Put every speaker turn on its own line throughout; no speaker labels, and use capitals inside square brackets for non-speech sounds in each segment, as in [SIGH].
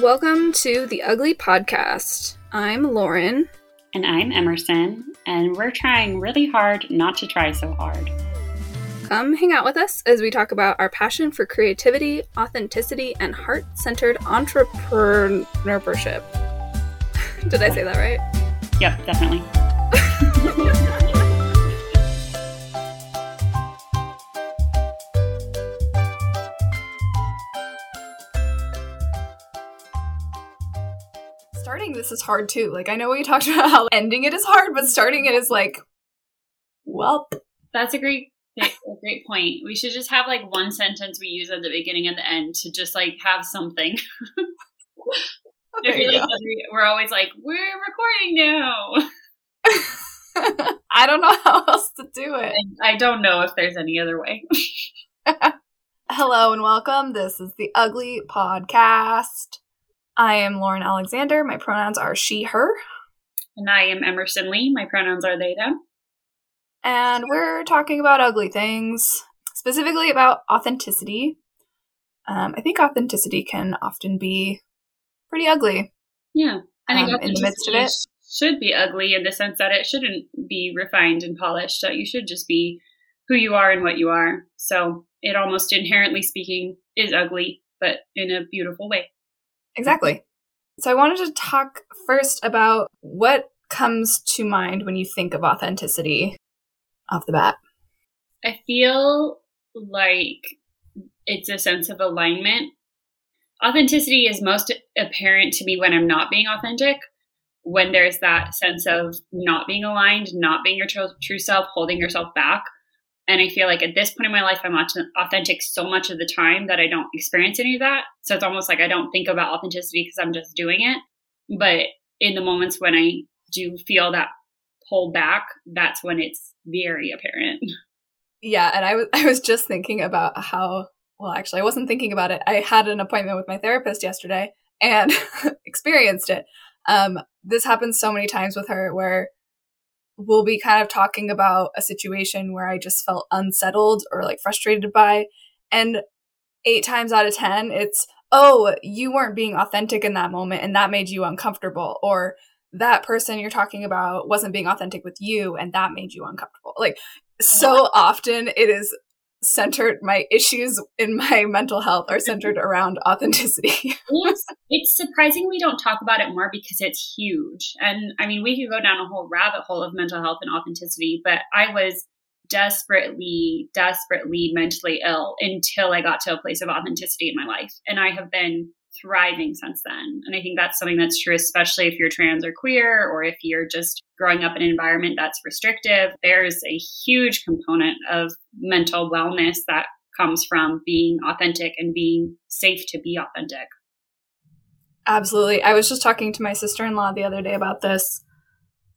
Welcome to the Ugly Podcast. I'm Lauren.
And I'm Emerson, and we're trying really hard not to try so hard.
Come hang out with us as we talk about our passion for creativity, authenticity, and heart centered entrepreneurship. [LAUGHS] Did I say that right?
Yep, definitely. [LAUGHS]
this is hard too. Like I know we talked [LAUGHS] about how ending it is hard, but starting it is like, well,
that's a great, [LAUGHS] a great point. We should just have like one sentence we use at the beginning and the end to just like have something. [LAUGHS] Feel like we're always like, we're recording now.
I don't know how else to do it.
I don't know if there's any other way.
Hello and welcome. This is the Ugly Podcast. I am Lauren Alexander. My pronouns are she, her.
And I am Emerson Lee. My pronouns are they, them.
And we're talking about ugly things, specifically about authenticity. Um, I think authenticity can often be pretty ugly.
Yeah. I think
um, in the midst of it
should be ugly in the sense that it shouldn't be refined and polished. That you should just be who you are and what you are. So it almost inherently speaking is ugly, but in a beautiful way.
Exactly. So I wanted to talk first about what comes to mind when you think of authenticity off the bat.
I feel like it's a sense of alignment. Authenticity is most apparent to me when I'm not being authentic, when there's that sense of not being aligned, not being your true, self, holding yourself back. And I feel like at this point in my life, I'm authentic so much of the time that I don't experience any of that. So it's almost like I don't think about authenticity because I'm just doing it. But in the moments when I do feel that pull back, that's when it's very apparent. [LAUGHS]
Yeah, and I was I was just thinking about how well actually I wasn't thinking about it. I had an appointment with my therapist yesterday and [LAUGHS] experienced it. Um, this happens so many times with her where we'll be kind of talking about a situation where I just felt unsettled or like frustrated by. And eight times out of 10, it's, oh, you weren't being authentic in that moment and that made you uncomfortable. Or that person you're talking about wasn't being authentic with you and that made you uncomfortable. Like, so often it is centered my issues in my [LAUGHS] mental health are centered around authenticity. [LAUGHS]
it's, surprising we don't talk about it more because it's huge. And I mean, we could go down a whole rabbit hole of mental health and authenticity, but I was desperately, desperately mentally ill until I got to a place of authenticity in my life. And I have been thriving since then. And I think that's something that's true, especially if you're trans or queer, or if you're just growing up in an environment that's restrictive. There's a huge component of mental wellness that comes from being authentic and being safe to be authentic.
Absolutely. I was just talking to my sister in law the other day about this.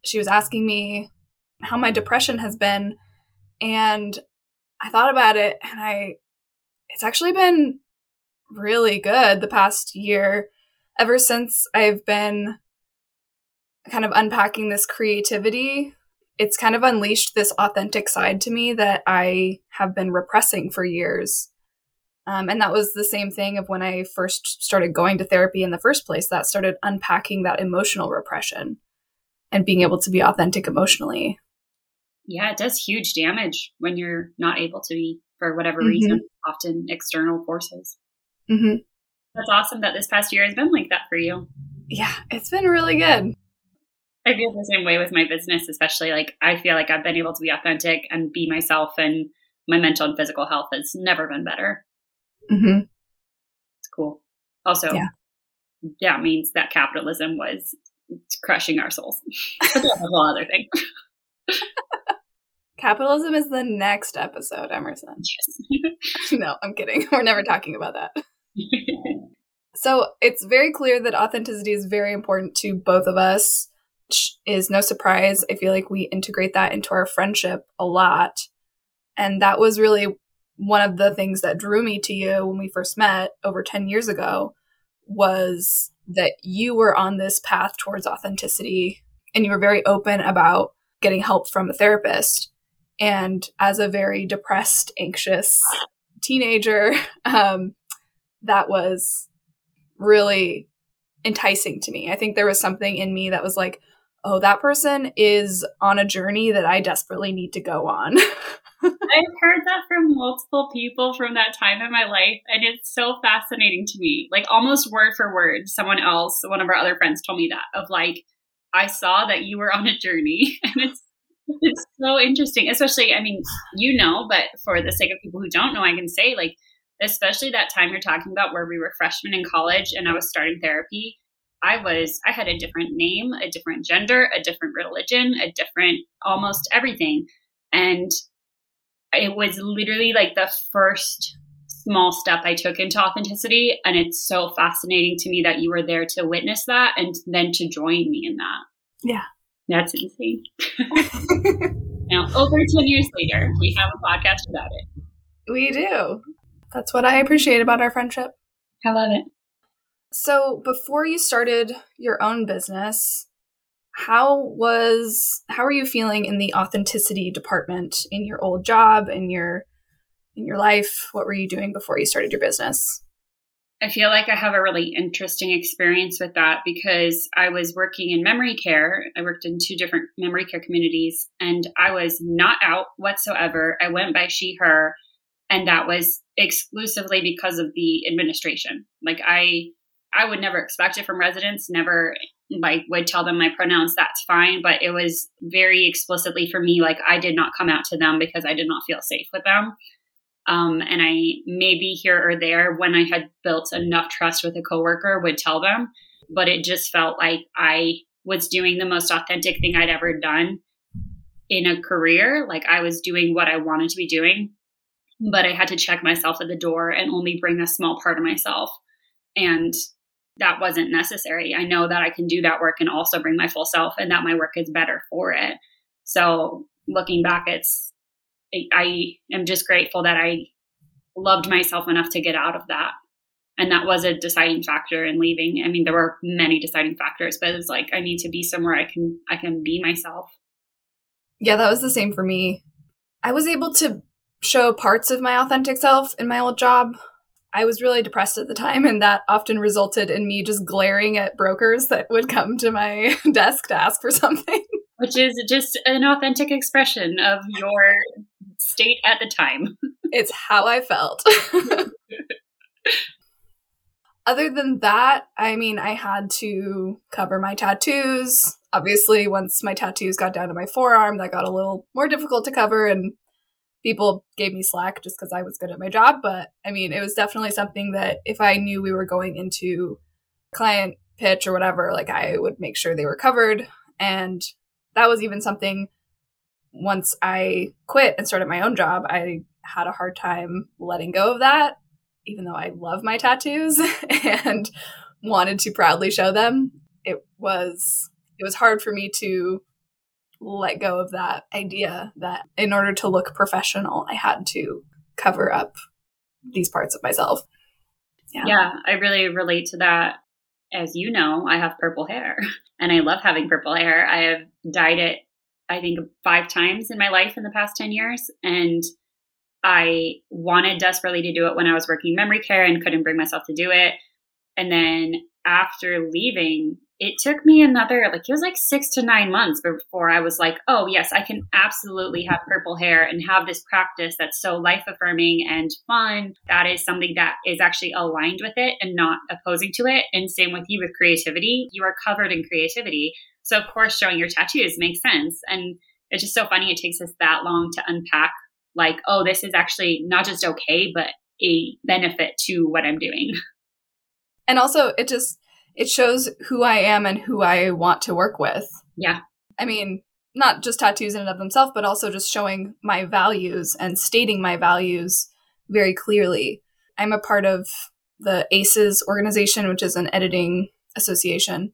She was asking me how my depression has been. And I thought about it and I, it's actually been really good the past year. Ever since I've been kind of unpacking this creativity, it's kind of unleashed this authentic side to me that I have been repressing for years. Um, and that was the same thing of when I first started going to therapy in the first place. That started unpacking that emotional repression and being able to be authentic emotionally.
Yeah, it does huge damage when you're not able to be for whatever mm-hmm. reason, often external forces.
Mm-hmm.
That's awesome that this past year has been like that for you.
Yeah, it's been really good.
I feel the same way with my business, especially like I feel like I've been able to be authentic and be myself, and my mental and physical health has never been better.
Mm-hmm.
It's cool. Also, yeah. that means that capitalism was crushing our souls. [LAUGHS] That's a whole other thing. [LAUGHS]
Capitalism is the next episode, Emerson. Yes. [LAUGHS] no, I'm kidding. We're never talking about that. So it's very clear that authenticity is very important to both of us, which is no surprise. I feel like we integrate that into our friendship a lot. And that was really one of the things that drew me to you when we first met over 10 years ago was that you were on this path towards authenticity and you were very open about getting help from a therapist and as a very depressed, anxious teenager, [LAUGHS] um, that was really enticing to me. I think there was something in me that was like, oh, that person is on a journey that I desperately need to go on. [LAUGHS]
I've heard that from multiple people from that time in my life, and it's so fascinating to me. Like almost word for word, someone else, one of our other friends told me that of like, I saw that you were on a journey, [LAUGHS] and it's it's so interesting. Especially, I mean, you know, but for the sake of people who don't know, I can say like, especially that time you're talking about where we were freshmen in college and I was starting therapy. I was I had a different name, a different gender, a different religion, a different almost everything. And it was literally like the first small step I took into authenticity. And it's so fascinating to me that you were there to witness that and then to join me in that.
Yeah.
That's insane. [LAUGHS] now, over 10 years later, we have a podcast about it.
We do. That's what I appreciate about our friendship.
I love it.
So, before you started your own business, how was how are you feeling in the authenticity department in your old job in your in your life? What were you doing before you started your business?
I feel like i have a really interesting experience with that because i was working in memory care. I worked in two different memory care communities and i was not out whatsoever. I went by she her and that was exclusively because of the administration. Like i i would never expect it from residents never like would tell them my pronouns that's fine but it was very explicitly for me like i did not come out to them because i did not feel safe with them. Um, and i maybe here or there when i had built enough trust with a coworker would tell them but it just felt like i was doing the most authentic thing i'd ever done in a career. Like i was doing what i wanted to be doing but i had to check myself at the door and only bring a small part of myself and that wasn't necessary. I know that I can do that work and also bring my full self and that my work is better for it. So looking back, it's, I am just grateful that I loved myself enough to get out of that. And that was a deciding factor in leaving. I mean, there were many deciding factors, but it's like I need to be somewhere I can I can be myself.
Yeah, that was the same for me. I was able to show parts of my authentic self in my old job I was really depressed at the time, and that often resulted in me just glaring at brokers that would come to my [LAUGHS] desk to ask for something.
Which is just an authentic expression of your state at the time.
It's how I felt. [LAUGHS] Other than that, I mean, I had to cover my tattoos. Obviously, once my tattoos got down to my forearm, that got a little more difficult to cover, and people gave me slack just because I was good at my job. But I mean, it was definitely something that if I knew we were going into client pitch or whatever, like I would make sure they were covered. And that was even something once I quit and started my own job, I had a hard time letting go of that, even though I love my tattoos [LAUGHS] and wanted to proudly show them. It was it was hard for me to let go of that idea that in order to look professional, I had to cover up these parts of myself.
Yeah. yeah, I really relate to that. As you know, I have purple hair [LAUGHS] and I love having purple hair. I have dyed it, I think, five times in my life in the past 10 years. And I wanted desperately to do it when I was working memory care and couldn't bring myself to do it. And then after leaving, it took me another like it was like six to nine months before I was like, oh yes, I can absolutely have purple hair and have this practice that's so life affirming and fun. That is something that is actually aligned with it and not opposing to it. And same with you with creativity. You are covered in creativity. So of course showing your tattoos makes sense. And it's just so funny it takes us that long to unpack like, oh, this is actually not just okay, but a benefit to what I'm doing. [LAUGHS]
And also it just it shows who I am and who I want to work with.
Yeah.
I mean, not just tattoos in and of themselves, but also just showing my values and stating my values very clearly. I'm a part of the ACES organization, which is an editing association.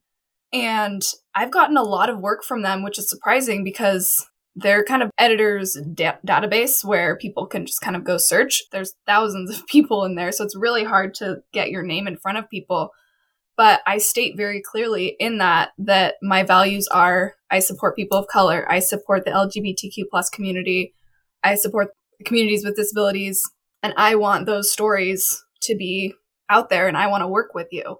And I've gotten a lot of work from them, which is surprising because they're kind of editors da- database where people can just kind of go search. There's thousands [LAUGHS] of people in there, so it's really hard to get your name in front of people but I state very clearly in that that my values are I support people of color, I support the LGBTQ plus community, I support communities with disabilities, and I want those stories to be out there and I want to work with you.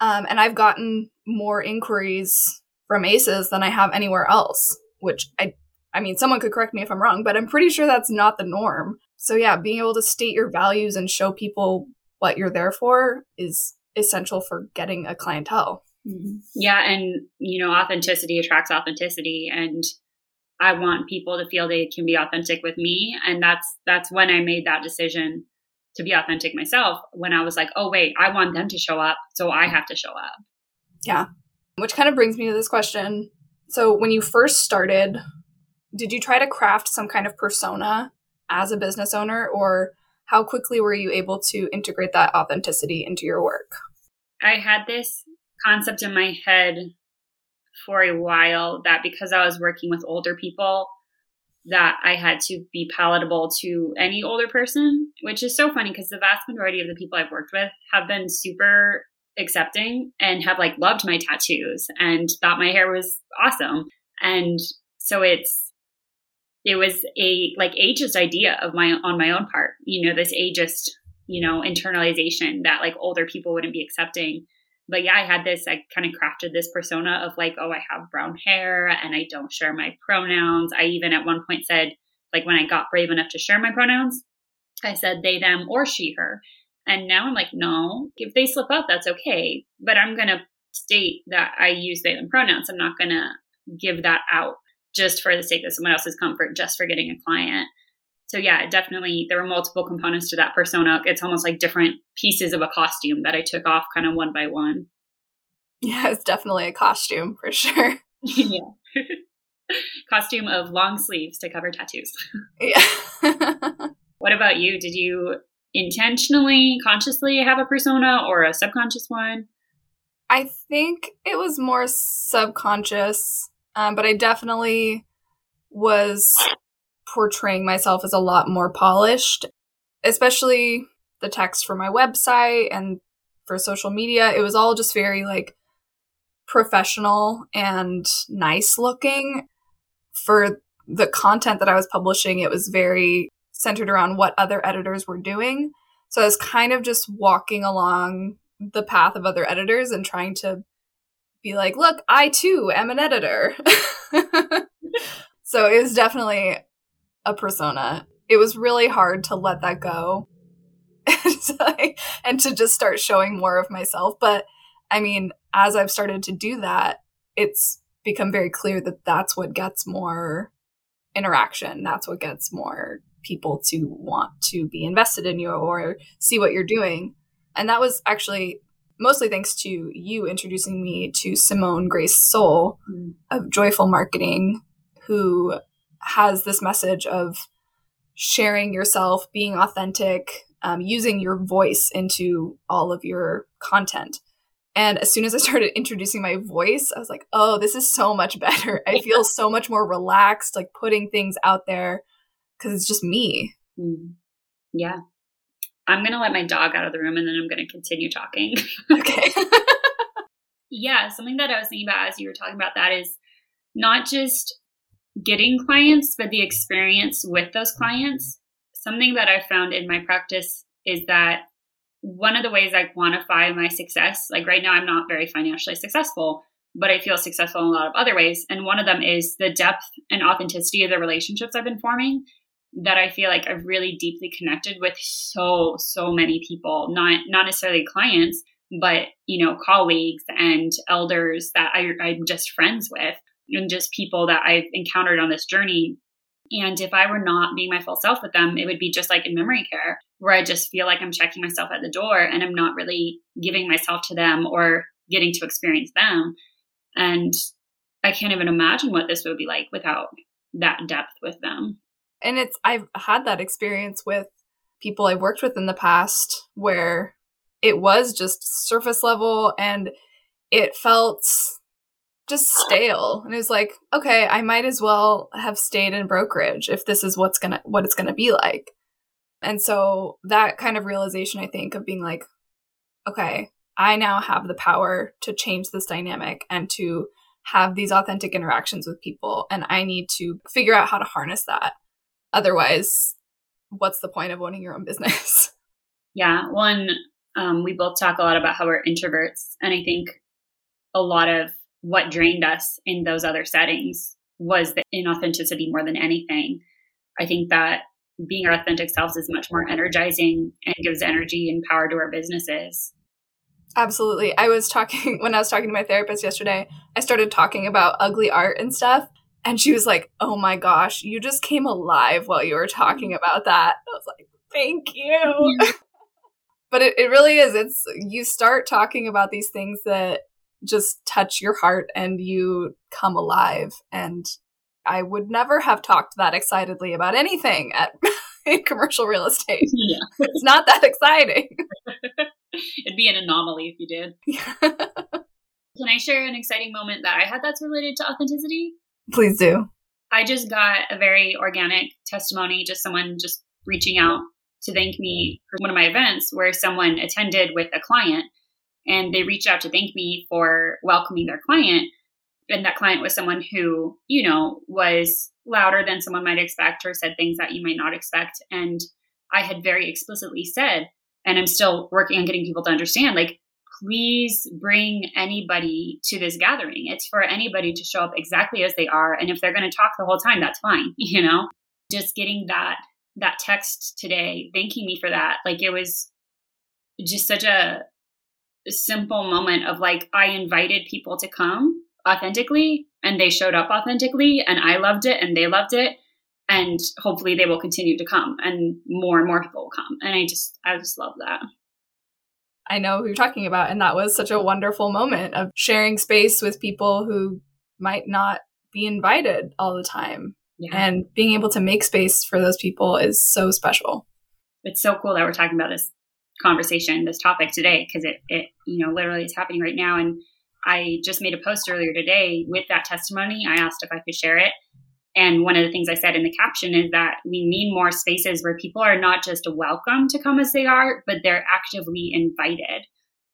Um, and I've gotten more inquiries from ACES than I have anywhere else, which I I mean, someone could correct me if I'm wrong, but I'm pretty sure that's not the norm. So yeah, being able to state your values and show people what you're there for is essential for getting a clientele.
Mm-hmm. Yeah, and you know, authenticity attracts authenticity and I want people to feel they can be authentic with me and that's that's when I made that decision to be authentic myself when I was like, "Oh wait, I want them to show up, so I have to show up."
Yeah. Which kind of brings me to this question. So, when you first started, did you try to craft some kind of persona as a business owner or how quickly were you able to integrate that authenticity into your work?
I had this concept in my head for a while that because I was working with older people that I had to be palatable to any older person, which is so funny because the vast majority of the people I've worked with have been super accepting and have like loved my tattoos and thought my hair was awesome. And so it's it was a like ageist idea of my on my own part you know this ageist you know internalization that like older people wouldn't be accepting. But yeah i had this i kind of crafted this persona of like oh i have brown hair and i don't share my pronouns. I even at one point said like when i got brave enough to share my pronouns i said they them or she her. And now i'm like no if they slip up that's okay. But i'm gonna state that i use they them pronouns. I'm not gonna give that out just for the sake of someone else's comfort, just for getting a client. So yeah, definitely there were multiple components to that persona. It's almost like different pieces of a costume that I took off kind of one by one.
Yeah, it's definitely a costume for sure. [LAUGHS] [LAUGHS]
yeah. costume of long sleeves to cover tattoos. [LAUGHS]
Yeah.
what about you? Did you intentionally, consciously have a persona or a subconscious one?
I think it was more subconscious. Um, but I definitely was portraying myself as a lot more polished, especially the text for my website and for social media. It was all just very like professional and nice looking. For the content that I was publishing, it was very centered around what other editors were doing. So I was kind of just walking along the path of other editors and trying to be like, look, I too am an editor. [LAUGHS] so it was definitely a persona. It was really hard to let that go [LAUGHS] and to just start showing more of myself. But I mean, as I've started to do that, it's become very clear that that's what gets more interaction. That's what gets more people to want to be invested in you or see what you're doing. And that was actually mostly thanks to you introducing me to Simone Grace Seol mm. of Joyful Marketing, who has this message of sharing yourself, being authentic, um, using your voice into all of your content. And as soon as I [LAUGHS] started introducing my voice, I was like, oh, this is so much better. I feel so much more relaxed, like putting things out there because it's just me.
Mm. Yeah. I'm going to let my dog out of the room and then I'm going to continue talking. [LAUGHS]
Okay.
yeah, something that I was thinking about as you were talking about that is not just getting clients, but the experience with those clients. Something that I found in my practice is that one of the ways I quantify my success, like right now, I'm not very financially successful, but I feel successful in a lot of other ways. And one of them is the depth and authenticity of the relationships I've been forming that I feel like I've really deeply connected with so so many people, not not necessarily clients, but you know colleagues and elders that I, I'm just friends with, and just people that I've encountered on this journey. And if I were not being my full self with them, it would be just like in memory care, where I just feel like I'm checking myself at the door and I'm not really giving myself to them or getting to experience them. And I can't even imagine what this would be like without that depth with them
and it's I've had that experience with people I've worked with in the past where it was just surface level and it felt just stale. And it was like okay i might as well have stayed in brokerage if this is what's gonna what it's gonna be like. And so that kind of realization i think of being like okay i now have the power to change this dynamic and to have these authentic interactions with people and i need to figure out how to harness that Otherwise, what's the point of owning your own business? [LAUGHS]
Yeah. One, um, we both talk a lot about how we're introverts. And I think a lot of what drained us in those other settings was the inauthenticity more than anything. I think that being our authentic selves is much more energizing and gives energy and power to our businesses.
Absolutely. I was talking [LAUGHS] when I was talking to my therapist yesterday, I started talking about ugly art and stuff. And she was like, Oh my gosh, you just came alive while you were talking mm-hmm. about that. I was like, Thank you. [LAUGHS] but it, it really is. It's you start talking about these things that just touch your heart and you come alive. And I would never have talked that excitedly about anything at [LAUGHS] commercial real estate. [LAUGHS] Yeah. It's not that exciting.
It'd be an anomaly if you did. Can I share an exciting moment that I had that's related to authenticity?
Please do.
I just got a very organic testimony, just someone just reaching out to thank me for one of my events where someone attended with a client and they reached out to thank me for welcoming their client. And that client was someone who, you know, was louder than someone might expect or said things that you might not expect. And I had very explicitly said, and I'm still working on getting people to understand, like, please bring anybody to this gathering. It's for anybody to show up exactly as they are. And if they're going to talk the whole time, that's fine, [LAUGHS] you know? Just getting that that text today, thanking me for that. Like it was just such a simple moment of like I invited people to come authentically and they showed up authentically and I loved it and they loved it and hopefully they will continue to come and more and more people will come and I just I just love that.
I know who you're talking about and that was such a wonderful moment of sharing space with people who might not be invited all the time. Yeah. And being able to make space for those people is so special.
It's so cool that we're talking about this conversation, this topic today, because it, it, you know, literally is happening right now. And I just made a post earlier today with that testimony. I asked if I could share it. And one of the things I said in the caption is that we need more spaces where people are not just welcome to come as they are, but they're actively invited.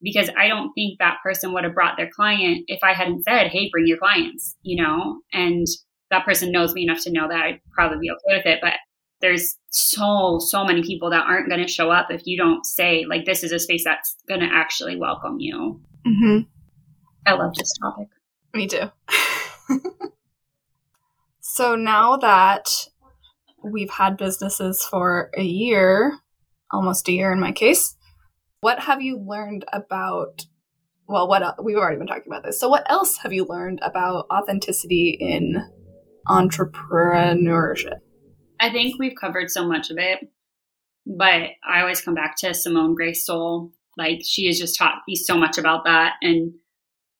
Because I don't think that person would have brought their client if I hadn't said, hey, bring your clients, you know? And that person knows me enough to know that I'd probably be okay with it. But there's so so many people that aren't going to show up if you don't say like this is a space that's going to actually welcome you mm-hmm. i love this topic
me too [LAUGHS] so now that we've had businesses for a year almost a year in my case what have you learned about well what we've already been talking about this so what else have you learned about authenticity in entrepreneurship
I think we've covered so much of it, but I always come back to Simone Grace Seol. Like she has just taught me so much about that. And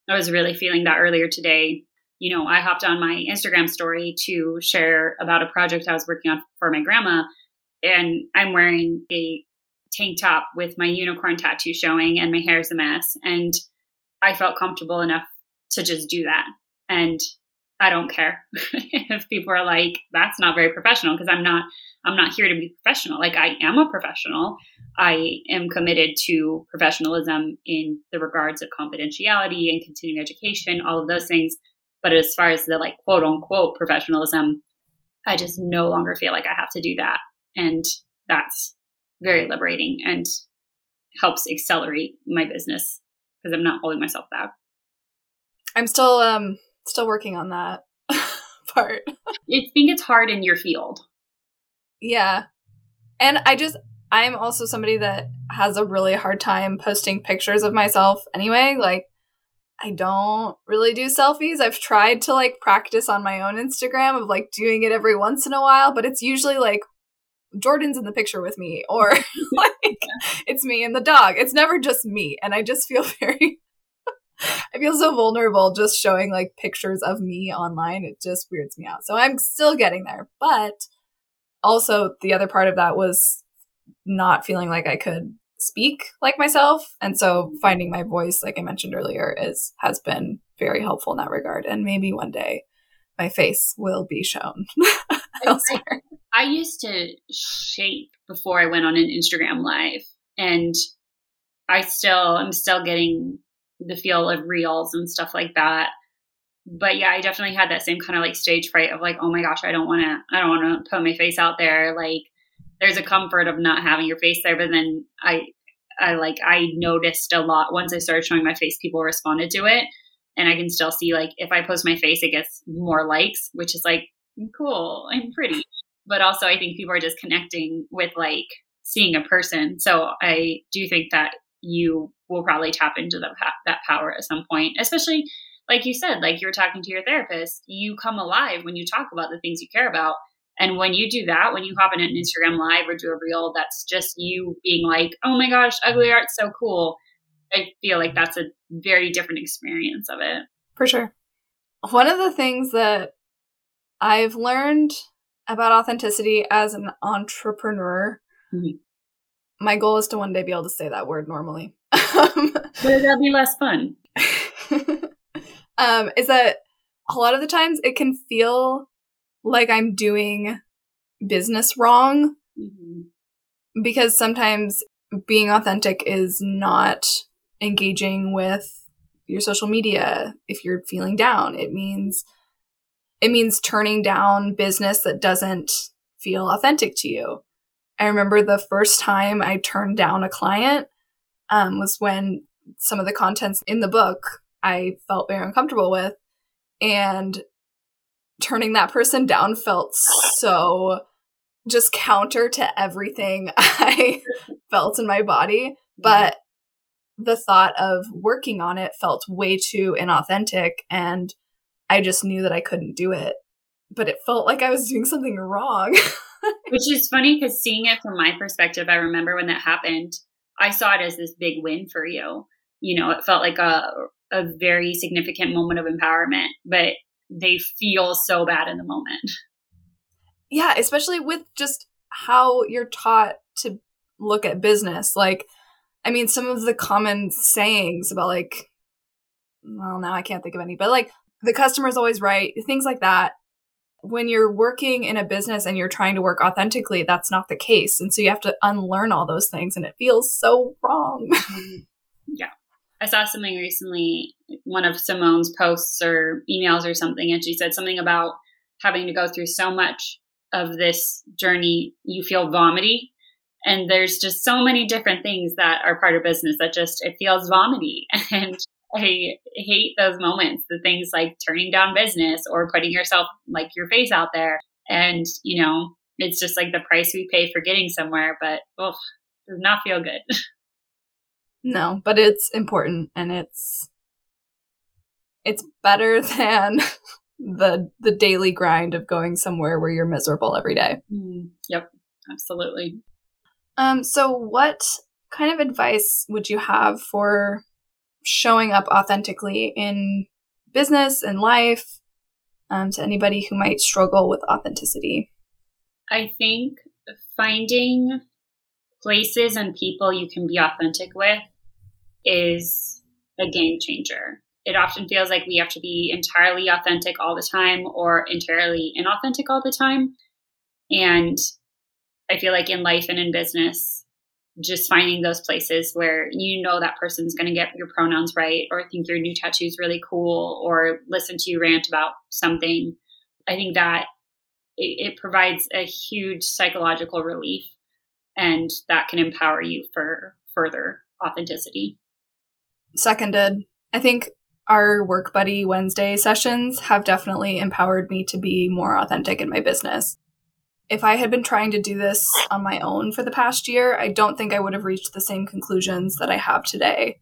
I was really feeling that earlier today. You know, I hopped on my Instagram story to share about a project I was working on for my grandma. And I'm wearing a tank top with my unicorn tattoo showing and my hair is a mess. And I felt comfortable enough to just do that. And I don't care [LAUGHS] if people are like, that's not very professional because I'm not I'm not here to be professional. Like I am a professional. I am committed to professionalism in the regards of confidentiality and continuing education, all of those things. But as far as the like quote unquote professionalism, I just no longer feel like I have to do that. And that's very liberating and helps accelerate my business because I'm not holding myself back.
I'm still um Still working on that [LAUGHS] part.
I think it's hard in your field.
Yeah. And I just, I'm also somebody that has a really hard time posting pictures of myself anyway. Like, I don't really do selfies. I've tried to like practice on my own Instagram of like doing it every once in a while, but it's usually like Jordan's in the picture with me or [LAUGHS] like it's me and the dog. It's never just me. And I just feel [LAUGHS] very I feel so vulnerable just showing like pictures of me online. It just weirds me out. So I'm still getting there. But also, the other part of that was not feeling like I could speak like myself. And so finding my voice, like I mentioned earlier, is has been very helpful in that regard. And maybe one day my face will be shown [LAUGHS]
elsewhere. I used to shape before I went on an Instagram live. And I still I'm still getting the feel of reels and stuff like that. But yeah, I definitely had that same kind of like stage fright of like, oh my gosh, I don't want to, I don't want to put my face out there. Like, there's a comfort of not having your face there, but then I, I like I noticed a lot once I started showing my face, people responded to it. And I can still see like if I post my face, it gets more likes, which is like cool. I'm pretty. But also I think people are just connecting with like seeing a person. So I do think that you will probably tap into the, that power at some point, especially like you said, like you're talking to your therapist, you come alive when you talk about the things you care about. And when you do that, when you hop in an Instagram live or do a reel, that's just you being like, oh my gosh, ugly art's so cool. I feel like that's a very different experience of it.
For sure. One of the things that I've learned about authenticity as an entrepreneur, mm-hmm. my goal is to one day be able to say that word normally. [LAUGHS]
but that'll be less fun. [LAUGHS]
um, is that a lot of the times it can feel like I'm doing business wrong mm-hmm. because sometimes being authentic is not engaging with your social media if you're feeling down it means it means turning down business that doesn't feel authentic to you i remember the first time i turned down a client um, was when some of the contents in the book i felt very uncomfortable with and turning that person down felt so just counter to everything [LAUGHS] I felt in my body. Mm-hmm. But the thought of working on it felt way too inauthentic. And I just knew that I couldn't do it. But it felt like I was doing something wrong. [LAUGHS]
Which is funny because seeing it from my perspective, I remember when that happened, I saw it as this big win for you. You know, it felt like a, a very significant moment of empowerment. But they feel so bad in the moment.
Yeah, especially with just how you're taught to look at business. Like, I mean, some of the common sayings about, like, well, now I can't think of any, but like, the customer's always right, things like that. When you're working in a business and you're trying to work authentically, that's not the case. And so you have to unlearn all those things, and it feels so wrong. [LAUGHS]
Mm-hmm. I saw something recently, one of Simone's posts or emails or something, and she said something about having to go through so much of this journey, you feel vomity. And there's just so many different things that are part of business that just it feels vomity. [LAUGHS] And I hate those moments, the things like turning down business or putting yourself like your face out there. And, you know, it's just like the price we pay for getting somewhere, but oh, does not feel good. [LAUGHS]
No, but it's important and it's it's better [LAUGHS] than the the daily grind of going somewhere where you're miserable every day.
Mm, yep, absolutely.
Um so what kind of advice would you have for showing up authentically in business and life um, to anybody who might struggle with authenticity?
I think finding places and people you can be authentic with is a game changer. It often feels like we have to be entirely authentic all the time or entirely inauthentic all the time. And I feel like in life and in business, just finding those places where you know that person's going to get your pronouns right or think your new tattoo is really cool or listen to you rant about something. I think that it, it provides a huge psychological relief and that can empower you for further authenticity.
Seconded. I think our work buddy Wednesday sessions have definitely empowered me to be more authentic in my business. If I had been trying to do this on my own for the past year, I don't think I would have reached the same conclusions that I have today,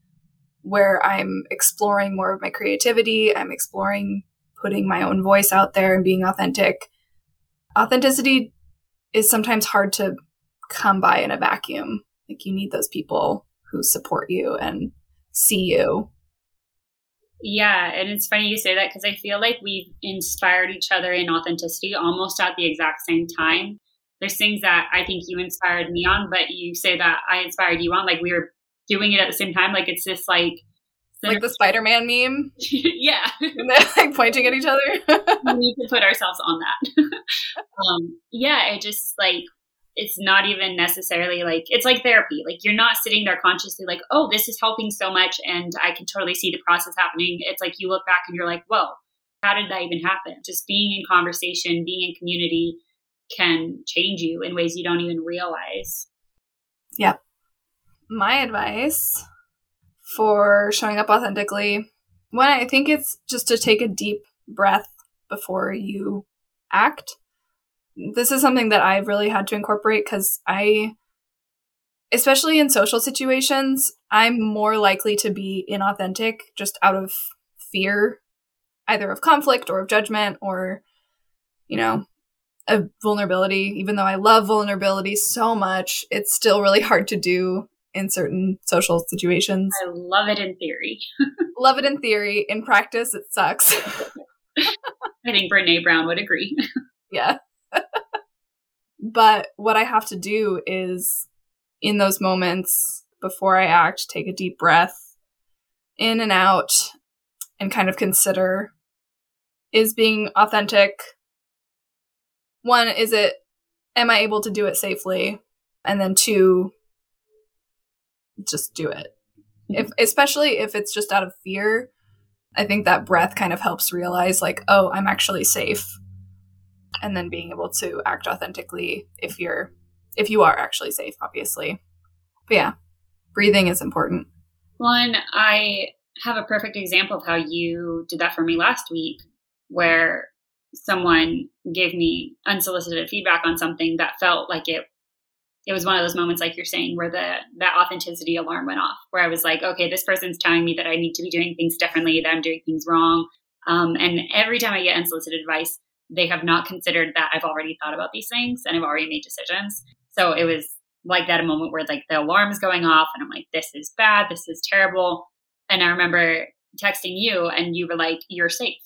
where I'm exploring more of my creativity, I'm exploring putting my own voice out there and being authentic. Authenticity is sometimes hard to come by in a vacuum. Like you need those people who support you and see you.
Yeah, and it's funny you say that because I feel like we've inspired each other in authenticity almost at the exact same time. There's things that I think you inspired me on, but you say that I inspired you on. Like we were doing it at the same time. Like it's this like
like the Spider-Man meme. [LAUGHS]
yeah,
and they're like pointing at each other. [LAUGHS]
we need to put ourselves on that. [LAUGHS] um, yeah, it just like it's not even necessarily like it's like therapy. Like you're not sitting there consciously like oh this is helping so much and i can totally see the process happening. It's like you look back and you're like whoa how did that even happen? Just being in conversation being in community can change you in ways you don't even realize.
Yeah. My advice for showing up authentically, one, I think it's just to take a deep breath before you act. This is something that I've really had to incorporate because I, especially in social situations, I'm more likely to be inauthentic just out of fear, either of conflict or of judgment or, you know, a vulnerability. Even though I love vulnerability so much, it's still really hard to do in certain social situations.
I love it in theory. [LAUGHS]
love it in theory. In practice, it sucks. [LAUGHS]
I think Brene Brown would agree. [LAUGHS]
yeah. But what I have to do is, in those moments before I act, take a deep breath in and out and kind of consider is being authentic? One is it am i able to do it safely? And then two just do it. If mm-hmm. especially if it's just out of fear i think that breath kind of helps realize like oh i'm actually safe and then being able to act authentically if you're if you are actually safe obviously. But yeah breathing is important.
One i have a perfect example of how you did that for me last week where someone gave me unsolicited feedback on something that felt like it it was one of those moments like you're saying where the that authenticity alarm went off where i was like okay this person's telling me that i need to be doing things differently that i'm doing things wrong. Um, and every time i get unsolicited advice they have not considered that i've already thought about these things and i've already made decisions so it was like that a moment where like the alarm is going off and i'm like this is bad this is terrible and i remember texting you and you were like you're safe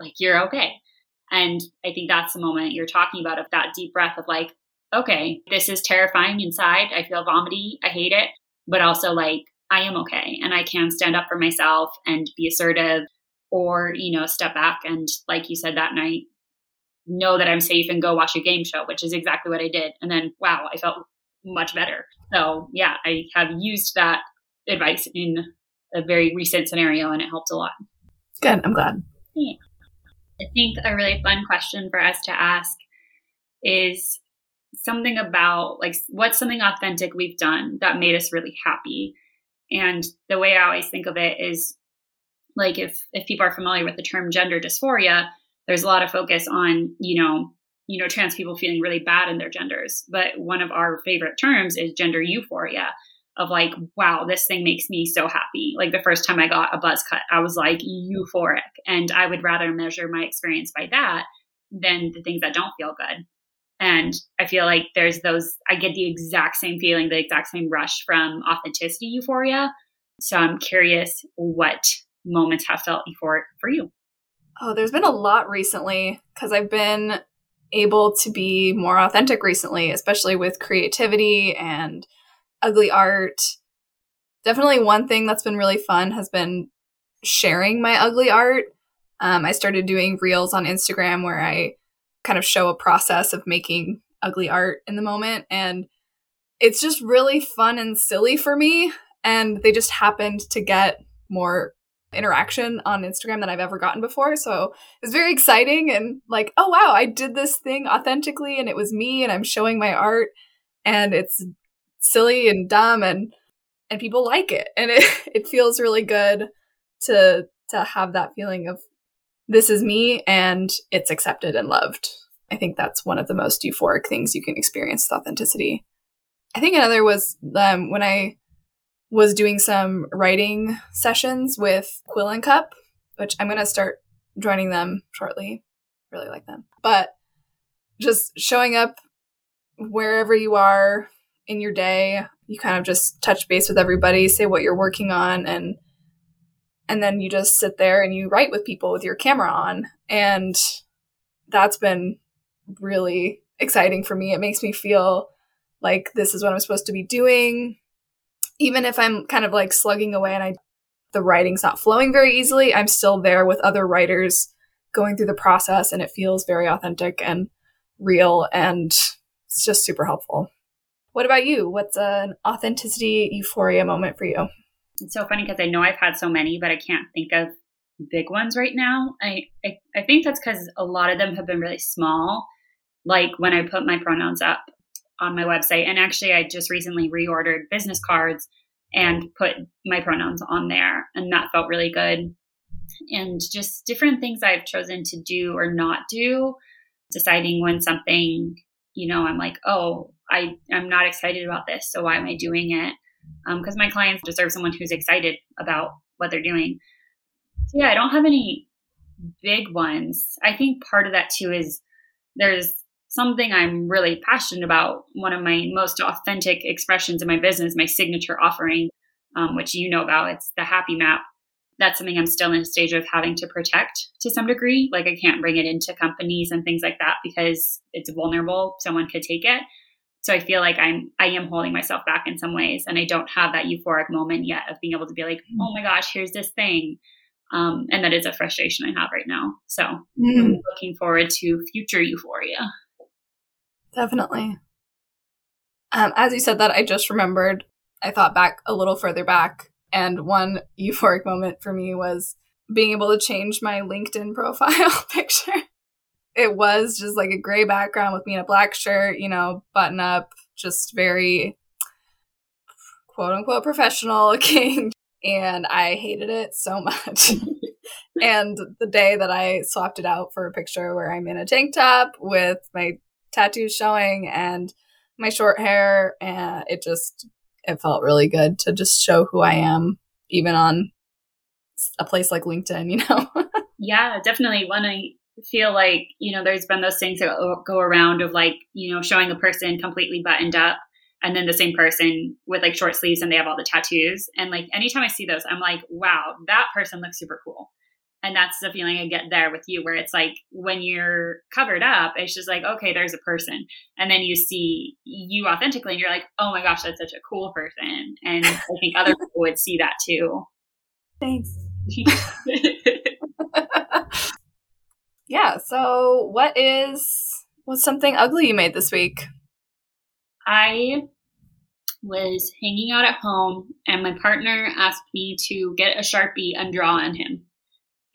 like you're okay and I think that's the moment you're talking about of that deep breath of like, okay, this is terrifying inside. I feel vomity. I hate it. But also like, I am okay and I can stand up for myself and be assertive or, you know, step back and like you said that night, know that I'm safe and go watch a game show, which is exactly what I did. And then wow, I felt much better. So yeah, I have used that advice in a very recent scenario and it helped a lot.
Good. I'm glad.
Yeah. I think a really fun question for us to ask is something about like what's something authentic we've done that made us really happy. And the way I always think of it is like if if people are familiar with the term gender dysphoria, there's a lot of focus on, you know, you know, trans people feeling really bad in their genders. But one of our favorite terms is gender euphoria, of like, wow, this thing makes me so happy. Like the first time I got a buzz cut, I was like euphoric. And I would rather measure my experience by that than the things that don't feel good. And I feel like there's those, I get the exact same feeling, the exact same rush from authenticity euphoria. So I'm curious what moments have felt euphoric for you.
Oh, there's been a lot recently because I've been able to be more authentic recently, especially with creativity and ugly art. Definitely one thing that's been really fun has been sharing my ugly art. Um, I started doing reels on Instagram where I kind of show a process of making ugly art in the moment. And it's just really fun and silly for me. And they just happened to get more interaction on Instagram than I've ever gotten before. So it was very exciting and like, oh wow, I did this thing authentically and it was me and I'm showing my art and it's silly and dumb and and people like it and it [LAUGHS] it feels really good to to have that feeling of this is me and it's accepted and loved. I think that's one of the most euphoric things you can experience with authenticity. I think another was um, when I was doing some writing sessions with Quill and Cup, which I'm going to start joining them shortly. Really like them. But just showing up wherever you are, in your day. You kind of just touch base with everybody, say what you're working on and and then you just sit there and you write with people with your camera on. And that's been really exciting for me. It makes me feel like this is what I'm supposed to be doing. Even if I'm kind of like slugging away and I the writing's not flowing very easily, I'm still there with other writers going through the process and it feels very authentic and real and it's just super helpful. What about you? What's an authenticity euphoria moment for you?
It's so funny because I know I've had so many, but I can't think of big ones right now. I I, I think that's because a lot of them have been really small. Like when I put my pronouns up on my website. And actually, I just recently reordered business cards and put my pronouns on there. And that felt really good. And just different things I've chosen to do or not do, deciding when something, you know, I'm like, oh, I, I'm not excited about this. So why am I doing it? Because um, my clients deserve someone who's excited about what they're doing. So yeah, I don't have any big ones. I think part of that too is there's something I'm really passionate about. One of my most authentic expressions in my business, my signature offering, um, which you know about, it's the Happy Map. That's something I'm still in a stage of having to protect to some degree. Like I can't bring it into companies and things like that because it's vulnerable. Someone could take it. So I feel like I'm I am holding myself back in some ways, and I don't have that euphoric moment yet of being able to be like, mm. oh my gosh, here's this thing. Um, and that is a frustration I have right now. So mm. I'm looking forward to future euphoria.
Definitely. Um, as you said that, I just remembered, I thought back a little further back, and one [LAUGHS] euphoric moment for me was being able to change my LinkedIn [LAUGHS] profile [LAUGHS] picture. It was just like a gray background with me in a black shirt, you know, button up, just very quote unquote professional looking. And I hated it so much. and the day that I swapped it out for a picture where I'm in a tank top with my tattoos showing and my short hair and it just it felt really good to just show who I am even on a place like LinkedIn, [LAUGHS] you know.
yeah, definitely when I feel like, you know, there's been those things that go around of like, you know, showing a person completely buttoned up and then the same person with like short sleeves and they have all the tattoos and like anytime I see those I'm like, wow, that person looks super cool. And that's the feeling I get there with you, where it's like when you're covered up, it's just like, okay, there's a person. And then you see you authentically, and you're like, oh my gosh, that's such a cool person. And I think other [LAUGHS] people would see that too.
Thanks. [LAUGHS] yeah. So, what is what's something ugly you made this week?
I was hanging out at home, and my partner asked me to get a sharpie and draw on him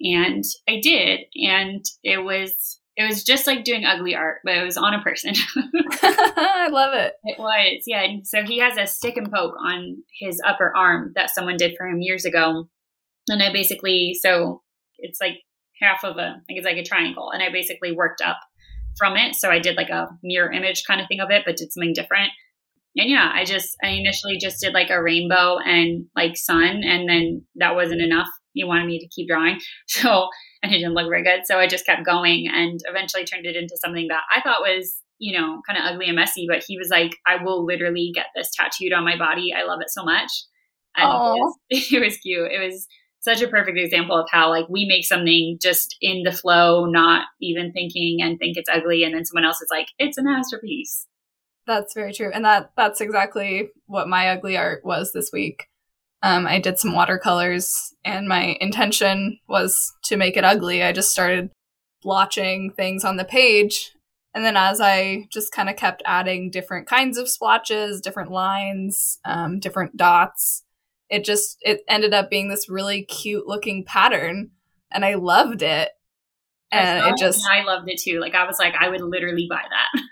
and I did, and it was it was just like doing ugly art, but it was on a person. [LAUGHS]
I love it.
It was, yeah. And so he has a stick and poke on his upper arm that someone did for him years ago, and I basically so it's like half of a, I think it's like a triangle, and I basically worked up from it. So I did like a mirror image kind of thing of it, but did something different. And yeah, I just I initially just did like a rainbow and like sun, and then that wasn't enough he wanted me to keep drawing. [LAUGHS] So, and it didn't look very good. So I just kept going and eventually turned it into something that I thought was, you know, kind of ugly and messy. But he was like, I will literally get this tattooed on my body. I love it so much. And it was, [LAUGHS] it was cute. It was such a perfect example of how like we make something just in the flow, not even thinking and think it's ugly. And then someone else is like, it's a masterpiece.
That's very true. And that that's exactly what my ugly art was this week. Um, I did some watercolors, and my intention was to make it ugly. I just started blotching things on the page. And then as I just kind of kept adding different kinds of splotches, different lines, um, different dots, it just it ended up being this really cute looking pattern, and I loved it.
And it just I loved it too. Like I was like, I would literally buy that. [LAUGHS]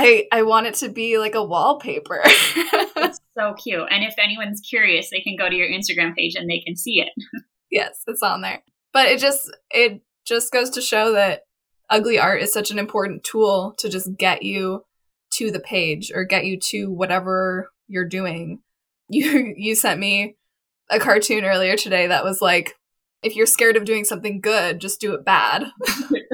I I want it to be like a wallpaper. [LAUGHS]
it's so cute. And if anyone's curious, they can go to your Instagram page and they can see it. [LAUGHS]
yes, it's on there. But it just it just goes to show that ugly art is such an important tool to just get you to the page or get you to whatever you're doing. [LAUGHS] You you sent me a cartoon earlier today that was like if you're scared of doing something good, just do it bad.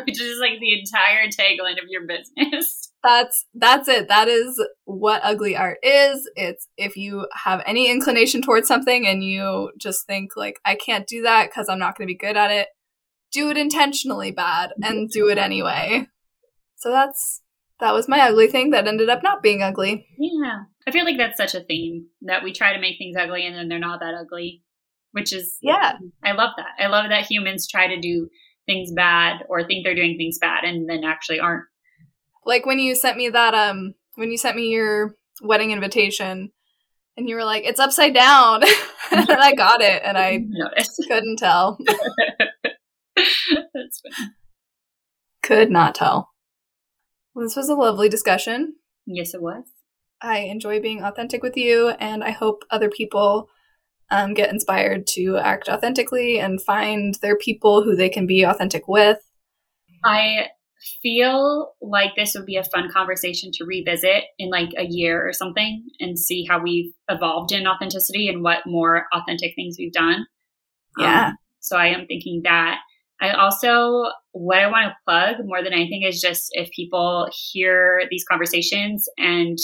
Which is like the entire tagline of your business
that's that's it. That is what ugly art is. It's if you have any inclination towards something and you just think like i can't do that because i'm not going to be good at it do it intentionally bad and do it anyway. So that's that was my ugly thing that ended up not being ugly.
Yeah. I feel like that's such a theme that we try to make things ugly and then they're not that ugly which is
yeah.
I love that. I love that humans try to do things bad or think they're doing things bad and then actually aren't
like when you sent me that um when you sent me your wedding invitation and you were like, it's upside down. [LAUGHS] and I got it and I [LAUGHS] Noticed. couldn't tell. [LAUGHS] That's funny. Could not tell. Well, this was a lovely discussion.
Yes, it was.
I enjoy being authentic with you, and I hope other people um, get inspired to act authentically and find their people who they can be authentic with.
I feel like this would be a fun conversation to revisit in like a year or something and see how we've evolved in authenticity and what more authentic things we've done.
Yeah. Um,
so I am thinking that. I also, what I want to plug more than anything is just if people hear these conversations and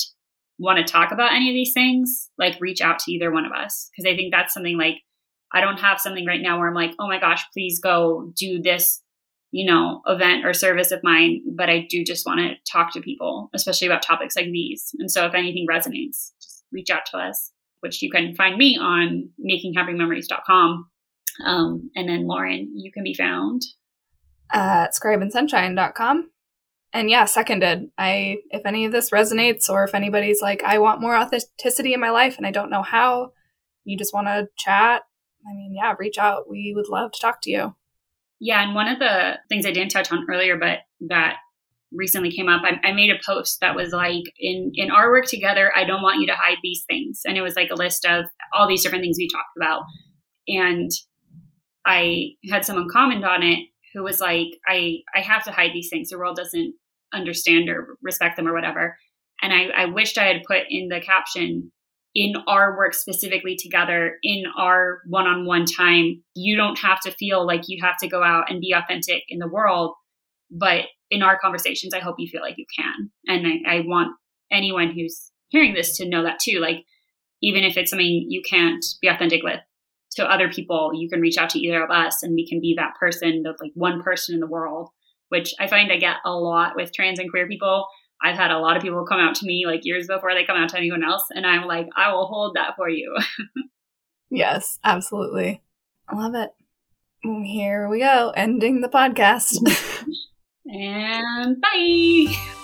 want to talk about any of these things, like reach out to either one of us. Cause I think that's something like, I don't have something right now where I'm like, oh my gosh, please go do this you know, event or service of mine, but I do just want to talk to people, especially about topics like these. And so if anything resonates, just reach out to us, which you can find me on makinghappymemories.com. Um, and then Lauren, you can be found
at scribeandsunshine.com. And yeah, seconded. I if any of this resonates or if anybody's like, I want more authenticity in my life and I don't know how, you just want to chat, I mean, yeah, reach out. We would love to talk to you.
Yeah, and one of the things I didn't touch on earlier, but that recently came up, I, I, made a post that was like, in in our work together, I don't want you to hide these things, and it was like a list of all these different things we talked about, and I had someone comment on it who was like, I I have to hide these things. The world doesn't understand or respect them or whatever. And I, I wished I had put in the caption in our work specifically together in our one-on-one time you don't have to feel like you have to go out and be authentic in the world but in our conversations i hope you feel like you can. And I, I, want anyone who's hearing this to know that too like even if it's something you can't be authentic with to other people you can reach out to either of us and we can be that person the like one person in the world which i find i get a lot with trans and queer people I've had a lot of people come out to me like years before they come out to anyone else. And I'm like, I will hold that for you. [LAUGHS]
yes, absolutely. I love it. Here we go, ending the podcast. [LAUGHS]
and bye.